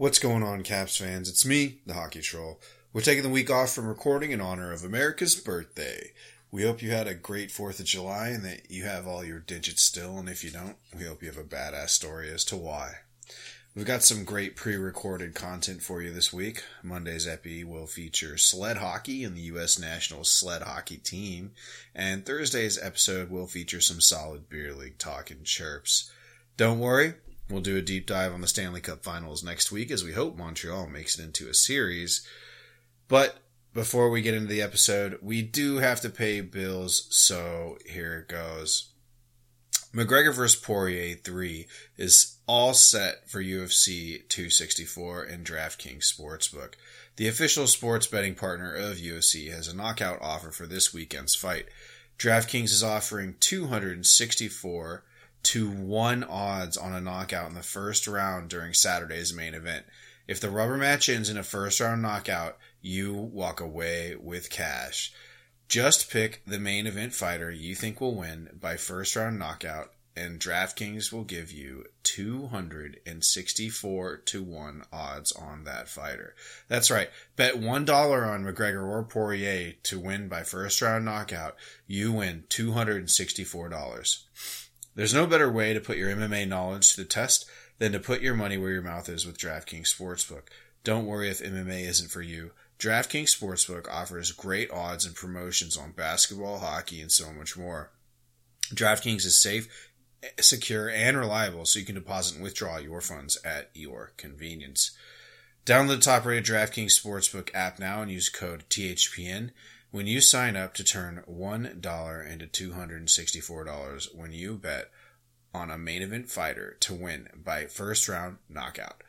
What's going on, Caps fans? It's me, the Hockey Troll. We're taking the week off from recording in honor of America's birthday. We hope you had a great 4th of July and that you have all your digits still, and if you don't, we hope you have a badass story as to why. We've got some great pre recorded content for you this week. Monday's Epi will feature sled hockey and the U.S. national sled hockey team, and Thursday's episode will feature some solid beer league talk and chirps. Don't worry, we'll do a deep dive on the Stanley Cup finals next week as we hope Montreal makes it into a series. But before we get into the episode, we do have to pay bills, so here it goes. McGregor vs. Poirier 3 is all set for UFC 264 and DraftKings Sportsbook. The official sports betting partner of UFC has a knockout offer for this weekend's fight. DraftKings is offering 264 to 1 odds on a knockout in the first round during Saturday's main event. If the rubber match ends in a first round knockout, you walk away with cash. Just pick the main event fighter you think will win by first round knockout, and DraftKings will give you 264 to 1 odds on that fighter. That's right. Bet $1 on McGregor or Poirier to win by first round knockout. You win $264. There's no better way to put your MMA knowledge to the test than to put your money where your mouth is with DraftKings Sportsbook. Don't worry if MMA isn't for you. DraftKings Sportsbook offers great odds and promotions on basketball, hockey, and so much more. DraftKings is safe, secure, and reliable, so you can deposit and withdraw your funds at your convenience. Download the top rated DraftKings Sportsbook app now and use code THPN when you sign up to turn $1 into $264 when you bet on a main event fighter to win by first round knockout.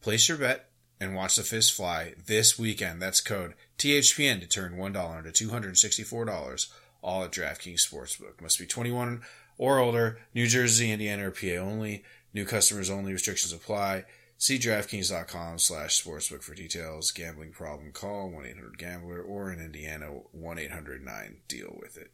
Place your bet and watch the fist fly this weekend. That's code THPN to turn $1 into $264, all at DraftKings Sportsbook. Must be 21 or older, New Jersey, Indiana, or PA only. New customers only. Restrictions apply. See DraftKings.com slash sportsbook for details. Gambling problem, call 1-800-GAMBLER or in Indiana, 1-800-9-DEAL with it.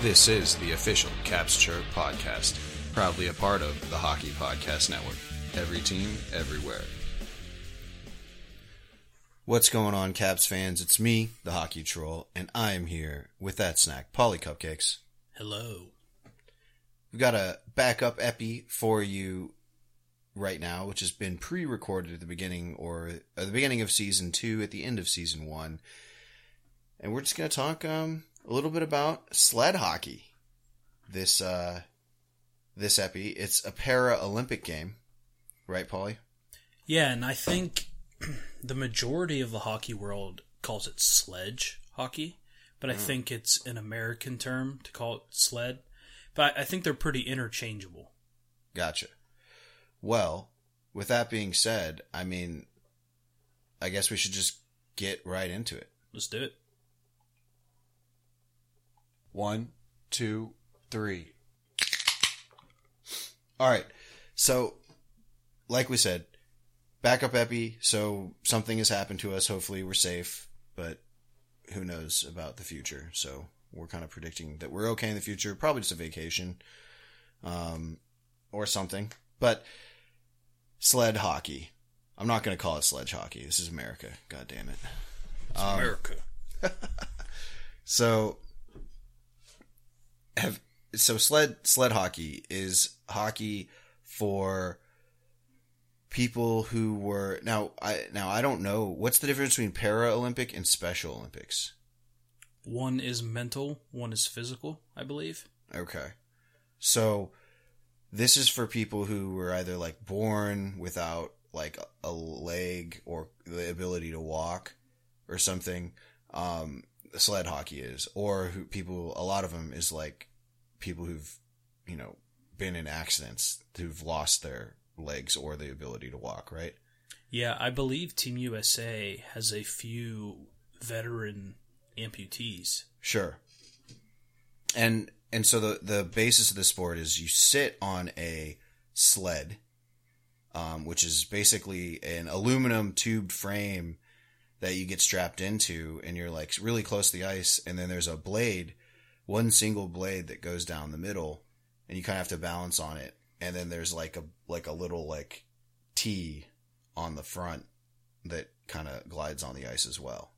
This is the official Caps Chirp podcast, proudly a part of the Hockey Podcast Network. Every team, everywhere. What's going on, Caps fans? It's me, the Hockey Troll, and I am here with that snack, Polly Cupcakes. Hello. We've got a backup epi for you right now, which has been pre-recorded at the beginning or at the beginning of season two, at the end of season one, and we're just going to talk um, a little bit about sled hockey. This uh, this epi, it's a para Olympic game, right, Polly? Yeah, and I think the majority of the hockey world calls it sledge hockey, but I hmm. think it's an American term to call it sled. But I think they're pretty interchangeable. Gotcha. Well, with that being said, I mean, I guess we should just get right into it. Let's do it. One, two, three. All right. So, like we said, backup epi. So something has happened to us. Hopefully, we're safe, but who knows about the future? So we're kind of predicting that we're okay in the future. Probably just a vacation, um, or something. But sled hockey. I'm not going to call it sledge hockey. This is America. God damn it. It's Um, America. So have so sled sled hockey is hockey for people who were now I now I don't know what's the difference between para Olympic and Special Olympics. One is mental, one is physical, I believe. Okay. So this is for people who were either like born without like a leg or the ability to walk or something. Um, sled hockey is, or who people, a lot of them is like people who've, you know, been in accidents who've lost their legs or the ability to walk, right? Yeah, I believe Team USA has a few veteran amputees. Sure. And and so the the basis of the sport is you sit on a sled, um, which is basically an aluminum tubed frame that you get strapped into and you're like really close to the ice and then there's a blade, one single blade that goes down the middle and you kind of have to balance on it. And then there's like a, like a little like T on the front that kind of glides on the ice as well.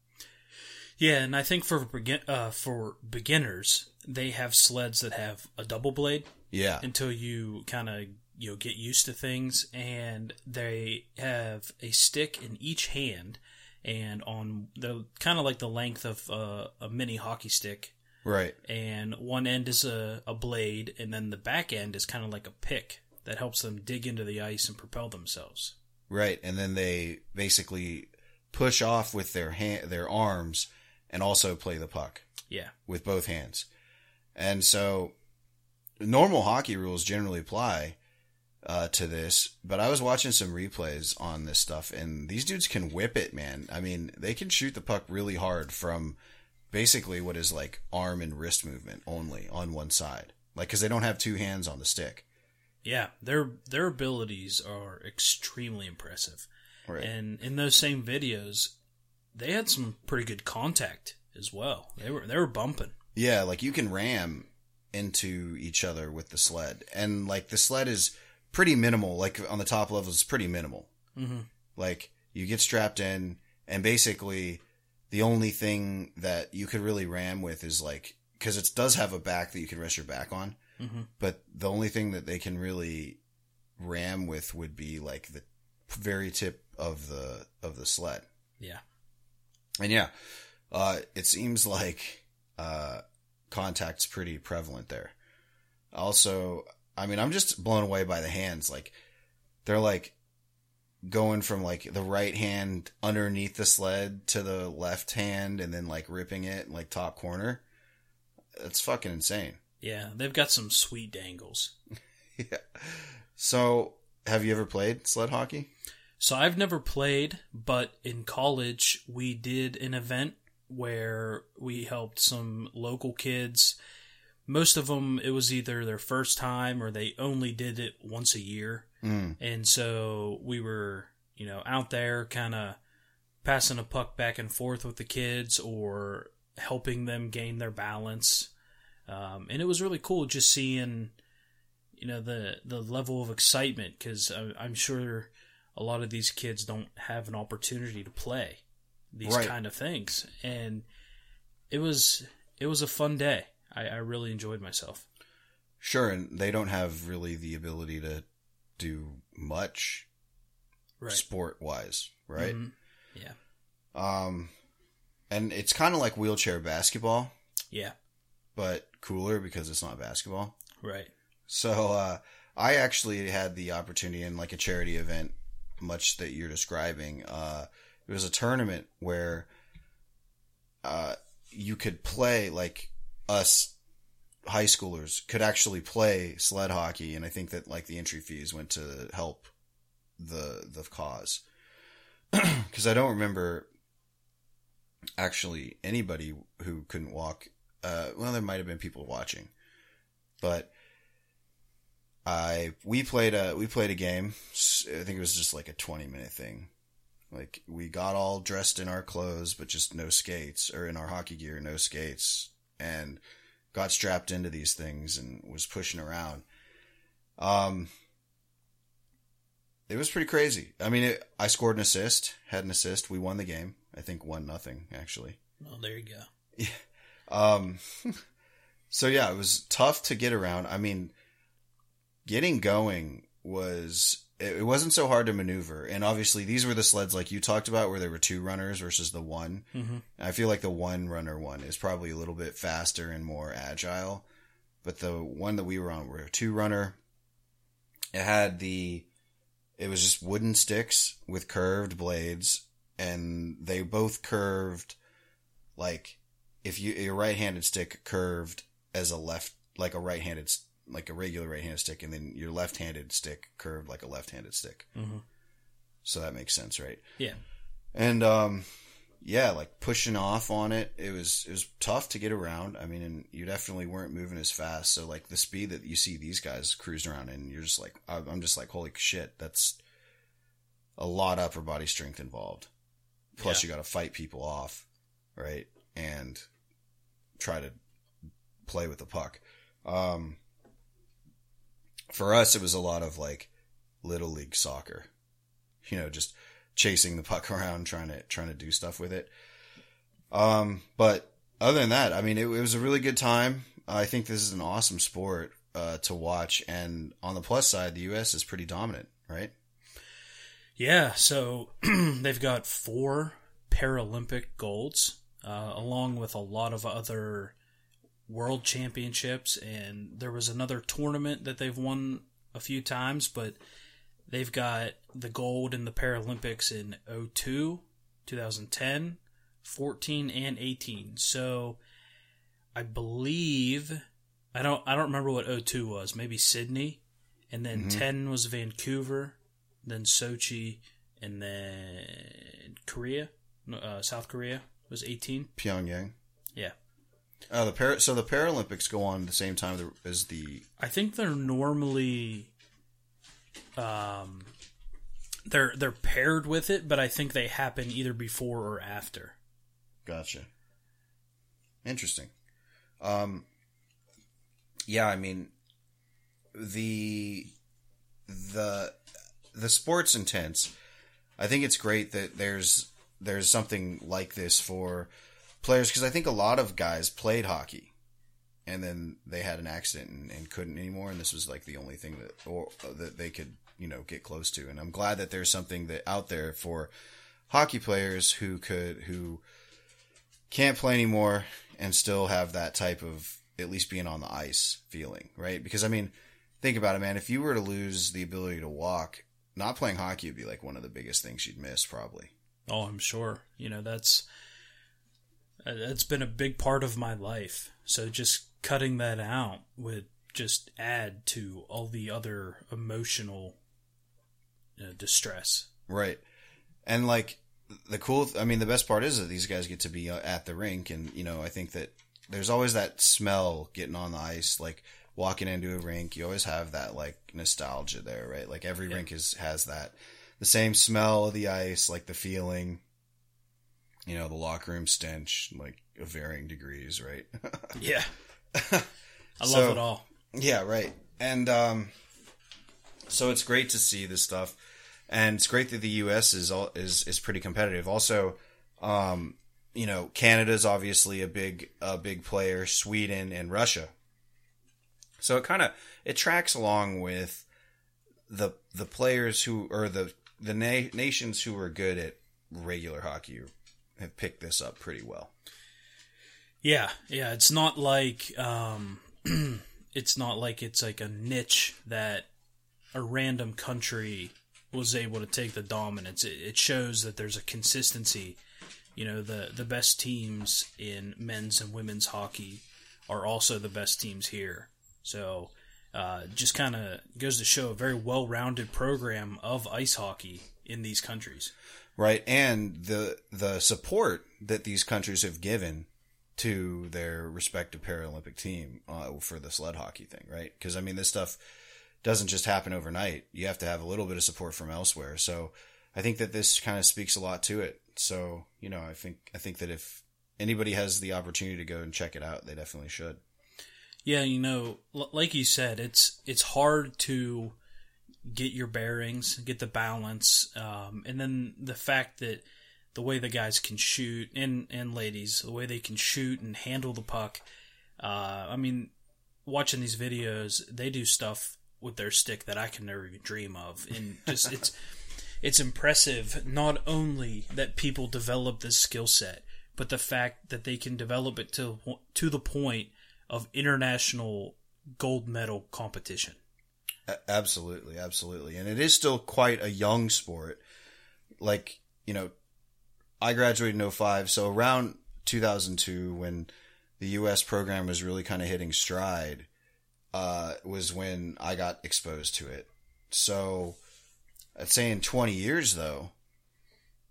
Yeah, and I think for begin uh, for beginners, they have sleds that have a double blade Yeah. until you kind of you know get used to things, and they have a stick in each hand, and on the kind of like the length of uh, a mini hockey stick, Right. and one end is a, a blade, and then the back end is kind of like a pick that helps them dig into the ice and propel themselves. Right. And then they basically push off with their hand, their arms and also play the puck. Yeah, with both hands. And so normal hockey rules generally apply uh, to this, but I was watching some replays on this stuff and these dudes can whip it, man. I mean, they can shoot the puck really hard from basically what is like arm and wrist movement only on one side. Like, cause they don't have two hands on the stick. yeah, their their abilities are extremely impressive. Right. And in those same videos, they had some pretty good contact as well. They were they were bumping. Yeah, like you can ram into each other with the sled, and like the sled is pretty minimal. Like on the top levels, it's pretty minimal. Mhm. Like you get strapped in, and basically the only thing that you could really ram with is like because it does have a back that you can rest your back on, Mhm. but the only thing that they can really ram with would be like the very tip of the of the sled. Yeah. And yeah, uh, it seems like uh, contact's pretty prevalent there. Also, I mean, I'm just blown away by the hands. Like, they're like going from like the right hand underneath the sled to the left hand and then like ripping it like top corner. That's fucking insane. Yeah, they've got some sweet dangles. yeah. So, have you ever played sled hockey? So I've never played, but in college we did an event where we helped some local kids. Most of them it was either their first time or they only did it once a year. Mm. And so we were, you know, out there kind of passing a puck back and forth with the kids or helping them gain their balance. Um, and it was really cool just seeing, you know, the the level of excitement because I'm sure a lot of these kids don't have an opportunity to play these Right. kind of things, and it was it was a fun day. I, I really enjoyed myself. Sure, and they don't have really the ability to do much Right. sport wise, right? Mhm. Yeah. Um, and it's kind of like wheelchair basketball, Yeah. but cooler because it's not basketball. Right. So, uh, I actually had the opportunity in like a charity event, much that you're describing. Uh, it was a tournament where, uh, you could play like us high schoolers could actually play sled hockey. And I think that like the entry fees went to help the, the cause. Cause I don't remember actually anybody who couldn't walk. Uh, well, there might have been people watching, but I we played a we played a game. I think it was just like a twenty minute thing. Like we got all dressed in our clothes, but just no skates, or in our hockey gear, no skates, and got strapped into these things and was pushing around. Um, it was pretty crazy. I mean, it, I scored an assist, had an assist. We won the game. I think one nothing actually. Well, there you go. Um, so yeah, it was tough to get around. I mean, getting going was, it, wasn't so hard to maneuver. And obviously these were the sleds like you talked about where there were two runners versus the one. Mm-hmm. I feel like the one runner one is probably a little bit faster and more agile, but the one that we were on were a two runner. It had the, it was just wooden sticks with curved blades and they both curved like if you your right-handed stick curved as a left like a right-handed s- like a regular right-handed stick and then your left-handed stick curved like a left-handed stick. Mhm. So that makes sense, right? Yeah. And um yeah, like pushing off on it, it was it was tough to get around. I mean, and you definitely weren't moving as fast. So like the speed that you see these guys cruising around, and you're just like, I'm I'm just like, holy shit, that's a lot of upper body strength involved Plus, Yeah. you got to fight people off, right? And try to play with the puck. Um, for us, it was a lot of like little league soccer, you know, just chasing the puck around, trying to trying to do stuff with it. Um, but other than that, I mean, it, it was a really good time. I think this is an awesome sport uh, to watch, and on the plus side, the U.S. is pretty dominant, right? Yeah, so they've got four Paralympic golds, uh, along with a lot of other world championships. And there was another tournament that they've won a few times, but they've got the gold in the Paralympics in 02, 2010, 14, and 18. So I believe. I don't. I don't remember what 02 was. Maybe Sydney, and then Mhm. 10 was Vancouver, then Sochi, and then Korea, uh, South Korea was 18. Pyongyang. Yeah. Uh, the Par- so the Paralympics go on at the same time as the I think they're normally, um, they're they're paired with it, but I think they happen either before or after. Gotcha. Interesting. Um, yeah, I mean, the the the sport's intense. I think it's great that there's there's something like this for players because I think a lot of guys played hockey and then they had an accident and, and couldn't anymore, and this was like the only thing that or that they could you know get close to. And I'm glad that there's something that out there for hockey players who could who can't play anymore and still have that type of at least being on the ice feeling, right? Because I mean, think about it, man. If you were to lose the ability to walk, not playing hockey would be like one of the biggest things you'd miss, probably. Oh, I'm sure. You know, that's that's been a big part of my life. So just cutting that out would just add to all the other emotional uh, distress. Right. And like the cool, I mean, the best part is that these guys get to be uh, at the rink, and you know, I think that there's always that smell getting on the ice, like walking into a rink. You always have that like nostalgia there, right? Like every Yeah. rink is has that the same smell of the ice, like the feeling. You know, the locker room stench, like of varying degrees, right? Yeah, I love it all. Yeah, right. And um, so it's great to see this stuff, and it's great that the U.S. is all, is is pretty competitive. Also, um, you know, Canada's obviously a big a big player. Sweden and Russia. So it kind of it tracks along with the the players who or the the na- nations who are good at regular hockey have picked this up pretty well. Yeah, yeah. It's not like um, it's not like it's like a niche that a random country was able to take the dominance. It, it shows that there's a consistency. You know, the the best teams in men's and women's hockey are also the best teams here. So, uh, just kind of goes to show a very well-rounded program of ice hockey in these countries. Right? And the the support that these countries have given to their respective paralympic team uh, for the sled hockey thing right? Because i mean this stuff doesn't just happen overnight. You have to have a little bit of support from elsewhere. So i think that this kind of speaks a lot to it. So you know i think i think that if anybody has the opportunity to go and check it out they definitely should. Yeah, you know, like you said, it's it's hard to get your bearings, get the balance, um, and then the fact that the way the guys can shoot and and ladies, the way they can shoot and handle the puck. Uh, I mean, watching these videos, they do stuff with their stick that I can never even dream of, and just it's it's impressive not only that people develop this skill set, but the fact that they can develop it to to the point of international gold medal competition. Absolutely, absolutely. And it is still quite a young sport. Like, you know, I graduated in 05, so around 2002 when the US program was really kind of hitting stride, uh, was when I got exposed to it. So I'd say in 20 years though,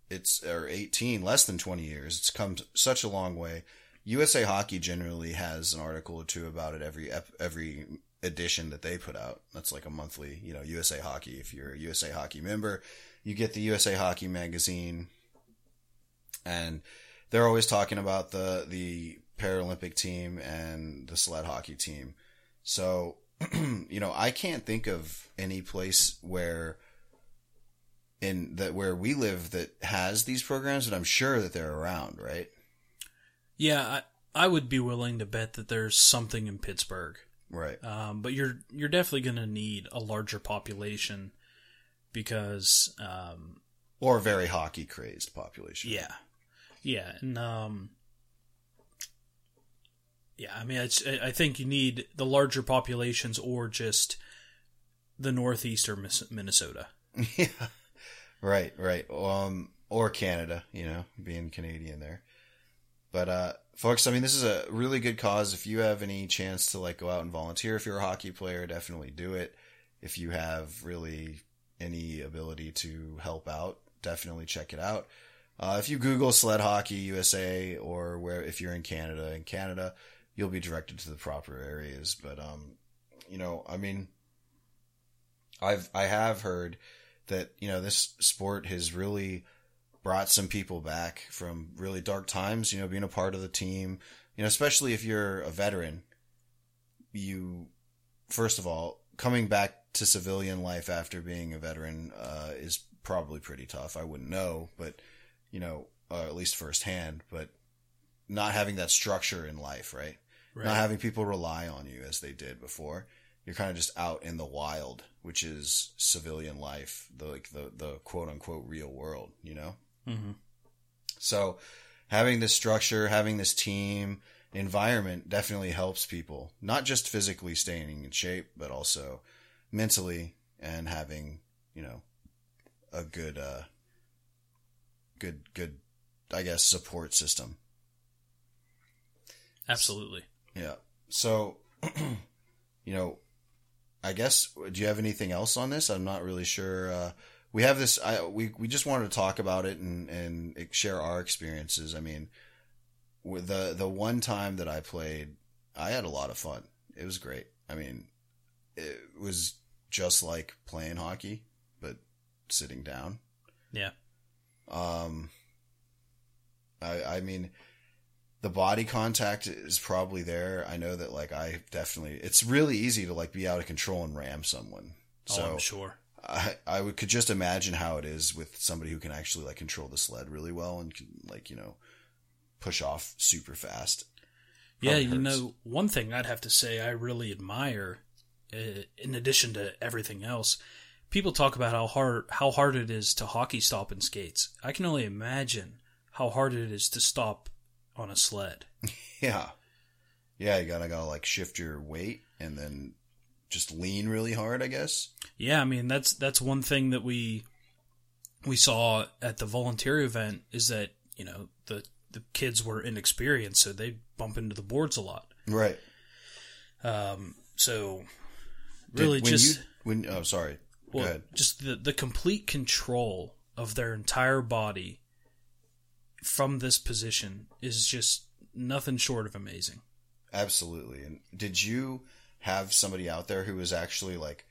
it's, or 18, less than 20 years, it's come such a long way. USA Hockey generally has an article or two about it every every edition that they put out. That's like a monthly, you know, USA Hockey. If you're a USA Hockey member, you get the USA Hockey magazine. and they're always talking about the the Paralympic team and the sled hockey team. So, you know, I can't think of any place where in that where we live that has these programs, but I'm sure that they're around, right? Yeah, I, I would be willing to bet that there's something in Pittsburgh. Right. Um, but you're you're definitely going to need a larger population because um, Or a very hockey crazed population. yeah, yeah, and um, yeah. I mean, it's, I think you need the larger populations or just the Northeast or Minnesota. yeah. Right, right. Um, or Canada, you know, being Canadian there. But, uh, folks, I mean, this is a really good cause. If you have any chance to, like, go out and volunteer, if you're a hockey player, definitely do it. If you have really any ability to help out, definitely check it out. Uh, if you Google sled hockey USA or where, if you're in Canada, in Canada, you'll be directed to the proper areas. But, um, you know, I mean, I've, I have heard that, you know, this sport has really brought some people back from really dark times, you know, being a part of the team, you know, especially if you're a veteran, you, first of all, coming back to civilian life after being a veteran, uh, is probably pretty tough. I wouldn't know, but, you know, uh, at least firsthand, but not having that structure in life, right? Right. Not having people rely on you as they did before. You're kind of just out in the wild, which is civilian life, the like the the quote unquote real world, you know. Hmm So having this structure, having this team environment definitely helps people, not just physically staying in shape, but also mentally and having, you know, a good, uh, good, good, I guess, support system. Absolutely. Yeah. So, you know, I guess, do you have anything else on this? I'm not really sure. Uh, we have this, I, we, we just wanted to talk about it and, and share our experiences. I mean, with the, the one time that I played, I had a lot of fun. It was great. I mean, it was just like playing hockey, but sitting down. Yeah. Um, I, I mean, the body contact is probably there. I know that like I definitely, it's really easy to like be out of control and ram someone. Oh, So I'm sure. I, I would, could just imagine how it is with somebody who can actually like control the sled really well and can like, you know, push off super fast. Yeah, you hurts. know, one thing I'd have to say I really admire, uh, in addition to everything else, people talk about how hard how hard it is to hockey stop in skates. I can only imagine how hard it is to stop on a sled. Yeah. Yeah. You gotta, gotta like shift your weight and then just lean really hard, I guess. Yeah, I mean that's that's one thing that we we saw at the volunteer event is that you know the the kids were inexperienced, so they bump into the boards a lot. Right. Um, so Did- really when just you, when, oh, sorry. well, Go ahead. just the the complete control of their entire body from this position is just nothing short of amazing. Absolutely. And did you have somebody out there who is actually like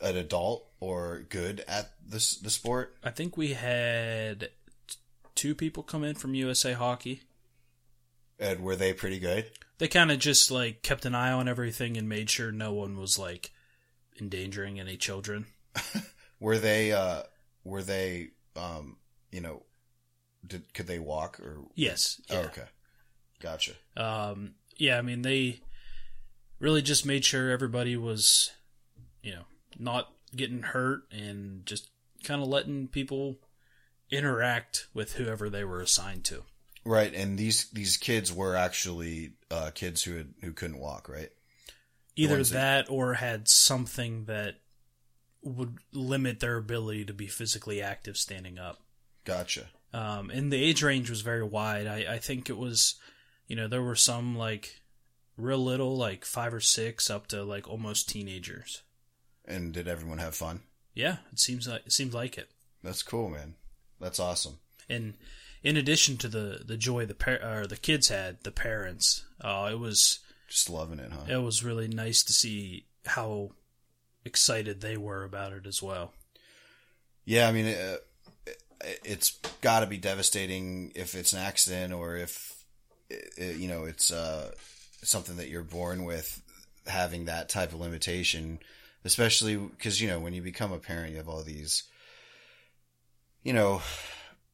an adult or good at this the sport? I think we had t- two people come in from USA Hockey. And were they pretty good? They kind of just like kept an eye on everything and made sure no one was like endangering any children. Were they uh were they um you know did could they walk or Yes. Oh, okay. Gotcha. Um, yeah, I mean, they really just made sure everybody was, you know, not getting hurt and just kind of letting people interact with whoever they were assigned to. Right, and these these kids were actually uh kids who had who couldn't walk, right? Either ones that or had something that would limit their ability to be physically active standing up. Gotcha. Um, and the age range was very wide. I, I think it was, you know, there were some like real little, like five or six, up to like almost teenagers. And did everyone have fun? Yeah, it seems like it seems like it. That's cool, man. That's awesome. And in addition to the the joy the par- or the kids had, the parents, uh, it was Just loving it, huh? it was really nice to see how excited they were about it as well. Yeah, I mean, uh, it's got to be devastating if it's an accident or if it, you know it's uh, something that you're born with having that type of limitation especially because you know when you become a parent you have all these you know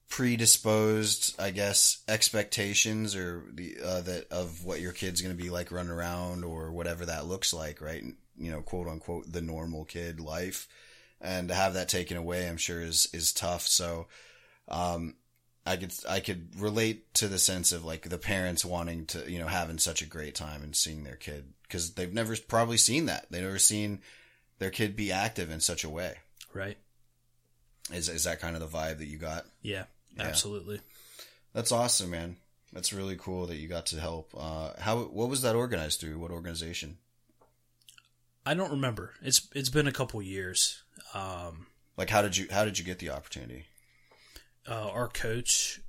predisposed i guess expectations or the uh, that of what your kid's going to be like running around or whatever that looks like right? You know quote unquote the normal kid life. And to have that taken away i'm sure is is tough. So um I could I could relate to the sense of like the parents wanting to you know having such a great time and seeing their kid because they've never probably seen that they've never seen their kid be active in such a way. Right. Is is that kind of the vibe that you got? Yeah, absolutely. That's awesome, man. That's really cool that you got to help. Uh, how what was that organized through? What organization? I don't remember. It's it's been a couple years. Um, like how did you how did you get the opportunity? Uh, our coach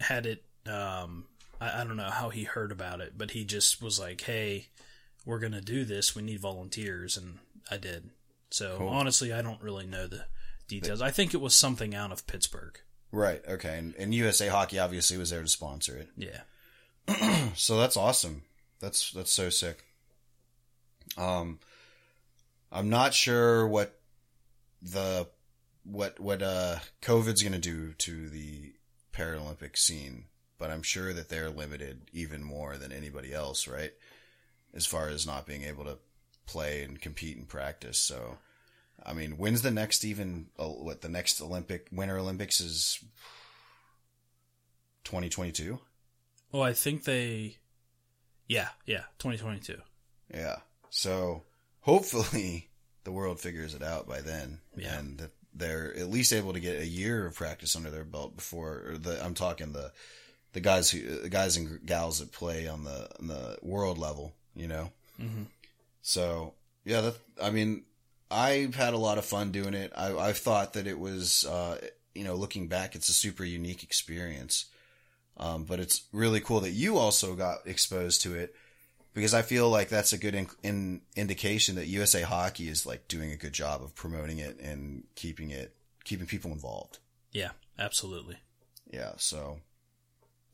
had it. Um, I, I, don't know how he heard about it, but he just was like, "Hey, we're gonna do this. We need volunteers," and I did. So cool. honestly, I don't really know the details. I think it was something out of Pittsburgh. Right. Okay. And, and USA Hockey obviously was there to sponsor it. Yeah. so that's awesome. That's that's so sick. Um, I'm not sure what the what what uh COVID's going to do to the Paralympic scene, but I'm sure that they're limited even more than anybody else, right? As far as not being able to play and compete and practice. So, I mean, when's the next even uh, what the next Olympic Winter Olympics is 2022? Well, I think they yeah, yeah, 2022. Yeah. So, hopefully the world figures it out by then yeah. and that they're at least able to get a year of practice under their belt before the I'm talking the the guys who the guys and gals that play on the on the world level, you know. Mm-hmm. So yeah, that, I mean, I've had a lot of fun doing it. I, I've thought that it was, uh, you know, looking back, it's a super unique experience. Um, but it's really cool that you also got exposed to it because I feel like that's a good in, in, indication that USA Hockey is like doing a good job of promoting it and keeping it keeping people involved. Yeah, absolutely. Yeah, so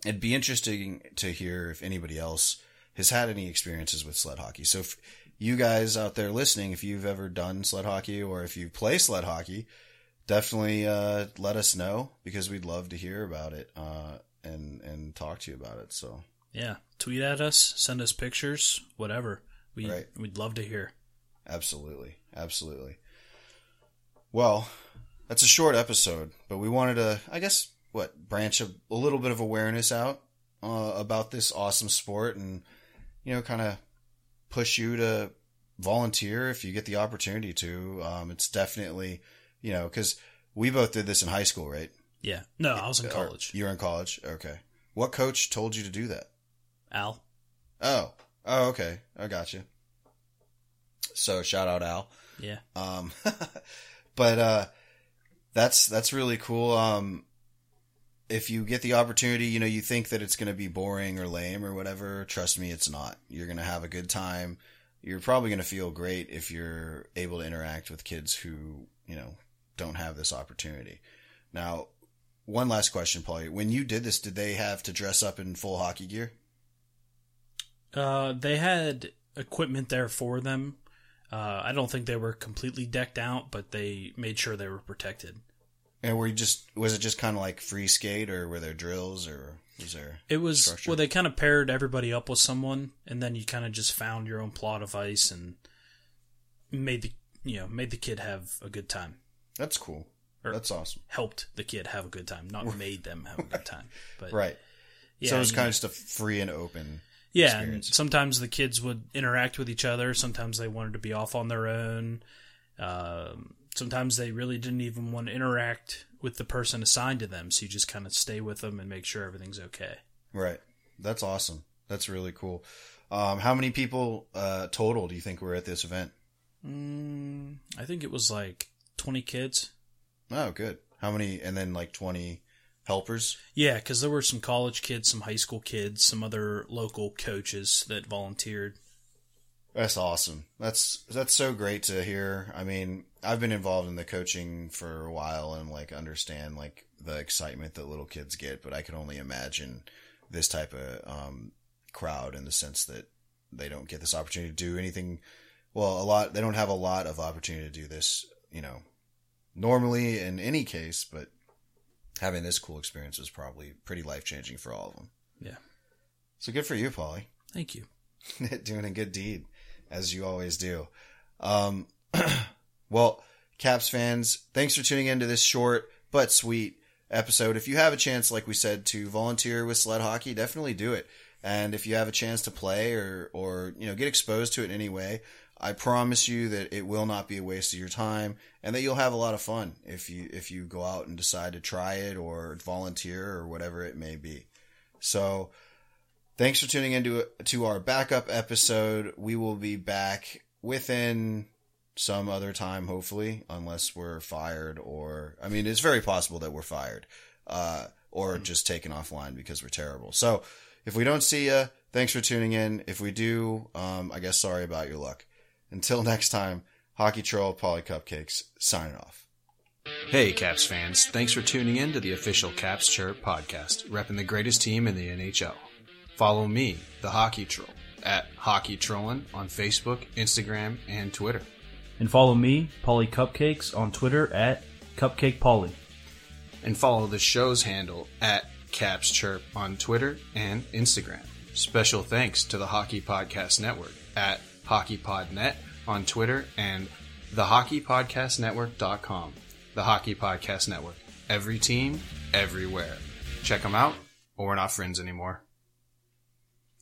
it'd be interesting to hear if anybody else has had any experiences with sled hockey. So if you guys out there listening, if you've ever done sled hockey or if you play sled hockey, definitely uh, let us know because we'd love to hear about it uh, and and talk to you about it. So yeah, tweet at us, send us pictures, whatever. We right. we'd love to hear. Absolutely, absolutely. Well, that's a short episode, but we wanted to, I guess, what branch a, a little bit of awareness out uh, about this awesome sport, and you know, kind of push you to volunteer if you get the opportunity to. Um, it's definitely, you know, because we both did this in high school, right? Yeah. No, I was in college. You're in college. Okay. What coach told you to do that? Al. Oh. Oh, okay. I got you. So shout out Al. Yeah. Um, but uh, that's that's really cool. Um, if you get the opportunity, you know, you think that it's going to be boring or lame or whatever. Trust me, it's not. You're going to have a good time. You're probably going to feel great if you're able to interact with kids who you know don't have this opportunity. Now, one last question, Polly. When you did this, did they have to dress up in full hockey gear? Uh, they had equipment there for them. Uh, I don't think they were completely decked out, but they made sure they were protected. And were you just was it just kind of like free skate, or were there drills, or was there? It was structure? well, they kind of paired everybody up with someone, and then you kind of just found your own plot of ice and made the you know made the kid have a good time. That's cool. Or That's awesome. Helped the kid have a good time, not made them have a good time. But right. Yeah, so it was kind of just a free and open yeah, and sometimes the kids would interact with each other. Sometimes they wanted to be off on their own. Um, sometimes they really didn't even want to interact with the person assigned to them. So you just kind of stay with them and make sure everything's okay. Right. That's awesome. That's really cool. Um, how many people uh, total do you think were at this event? Mm, I think it was like 20 kids. Oh, good. How many? And then like 20 helpers? Yeah, because there were some college kids, some high school kids, some other local coaches that volunteered. That's awesome. That's that's so great to hear. I mean, I've been involved in the coaching for a while and like understand like the excitement that little kids get, but I can only imagine this type of um, crowd in the sense that they don't get this opportunity to do anything. Well, a lot they don't have a lot of opportunity to do this, you know, normally in any case, but having this cool experience was probably pretty life changing for all of them. Yeah. So good for you, Polly. Thank you. doing a good deed, as you always do. Um, well, Caps fans, thanks for tuning into this short but sweet episode. If you have a chance, like we said, to volunteer with sled hockey, definitely do it. And if you have a chance to play or, or, you know, get exposed to it in any way, I promise you that it will not be a waste of your time and that you'll have a lot of fun if you, if you go out and decide to try it or volunteer or whatever it may be. So thanks for tuning into, to our backup episode. We will be back within some other time, hopefully, unless we're fired or, I mean, it's very possible that we're fired, uh, or just taken offline because we're terrible. So if we don't see you, thanks for tuning in. If we do, um, I guess sorry about your luck. Until next time, Hockey Troll, Polly Cupcakes, signing off. Hey, Caps fans. Thanks for tuning in to the official Caps Chirp podcast, repping the greatest team in the NHL. Follow me, the Hockey Troll, at Hockey Trollin on Facebook, Instagram, and Twitter. And follow me, Polly Cupcakes, on Twitter at Cupcake Polly. And follow the show's handle at Caps Chirp on Twitter and Instagram. Special thanks to the Hockey Podcast Network at HockeyPodNet on Twitter and thehockeypodcastnetwork.com. The Hockey Podcast Network. Every team, everywhere. Check them out, or we're not friends anymore.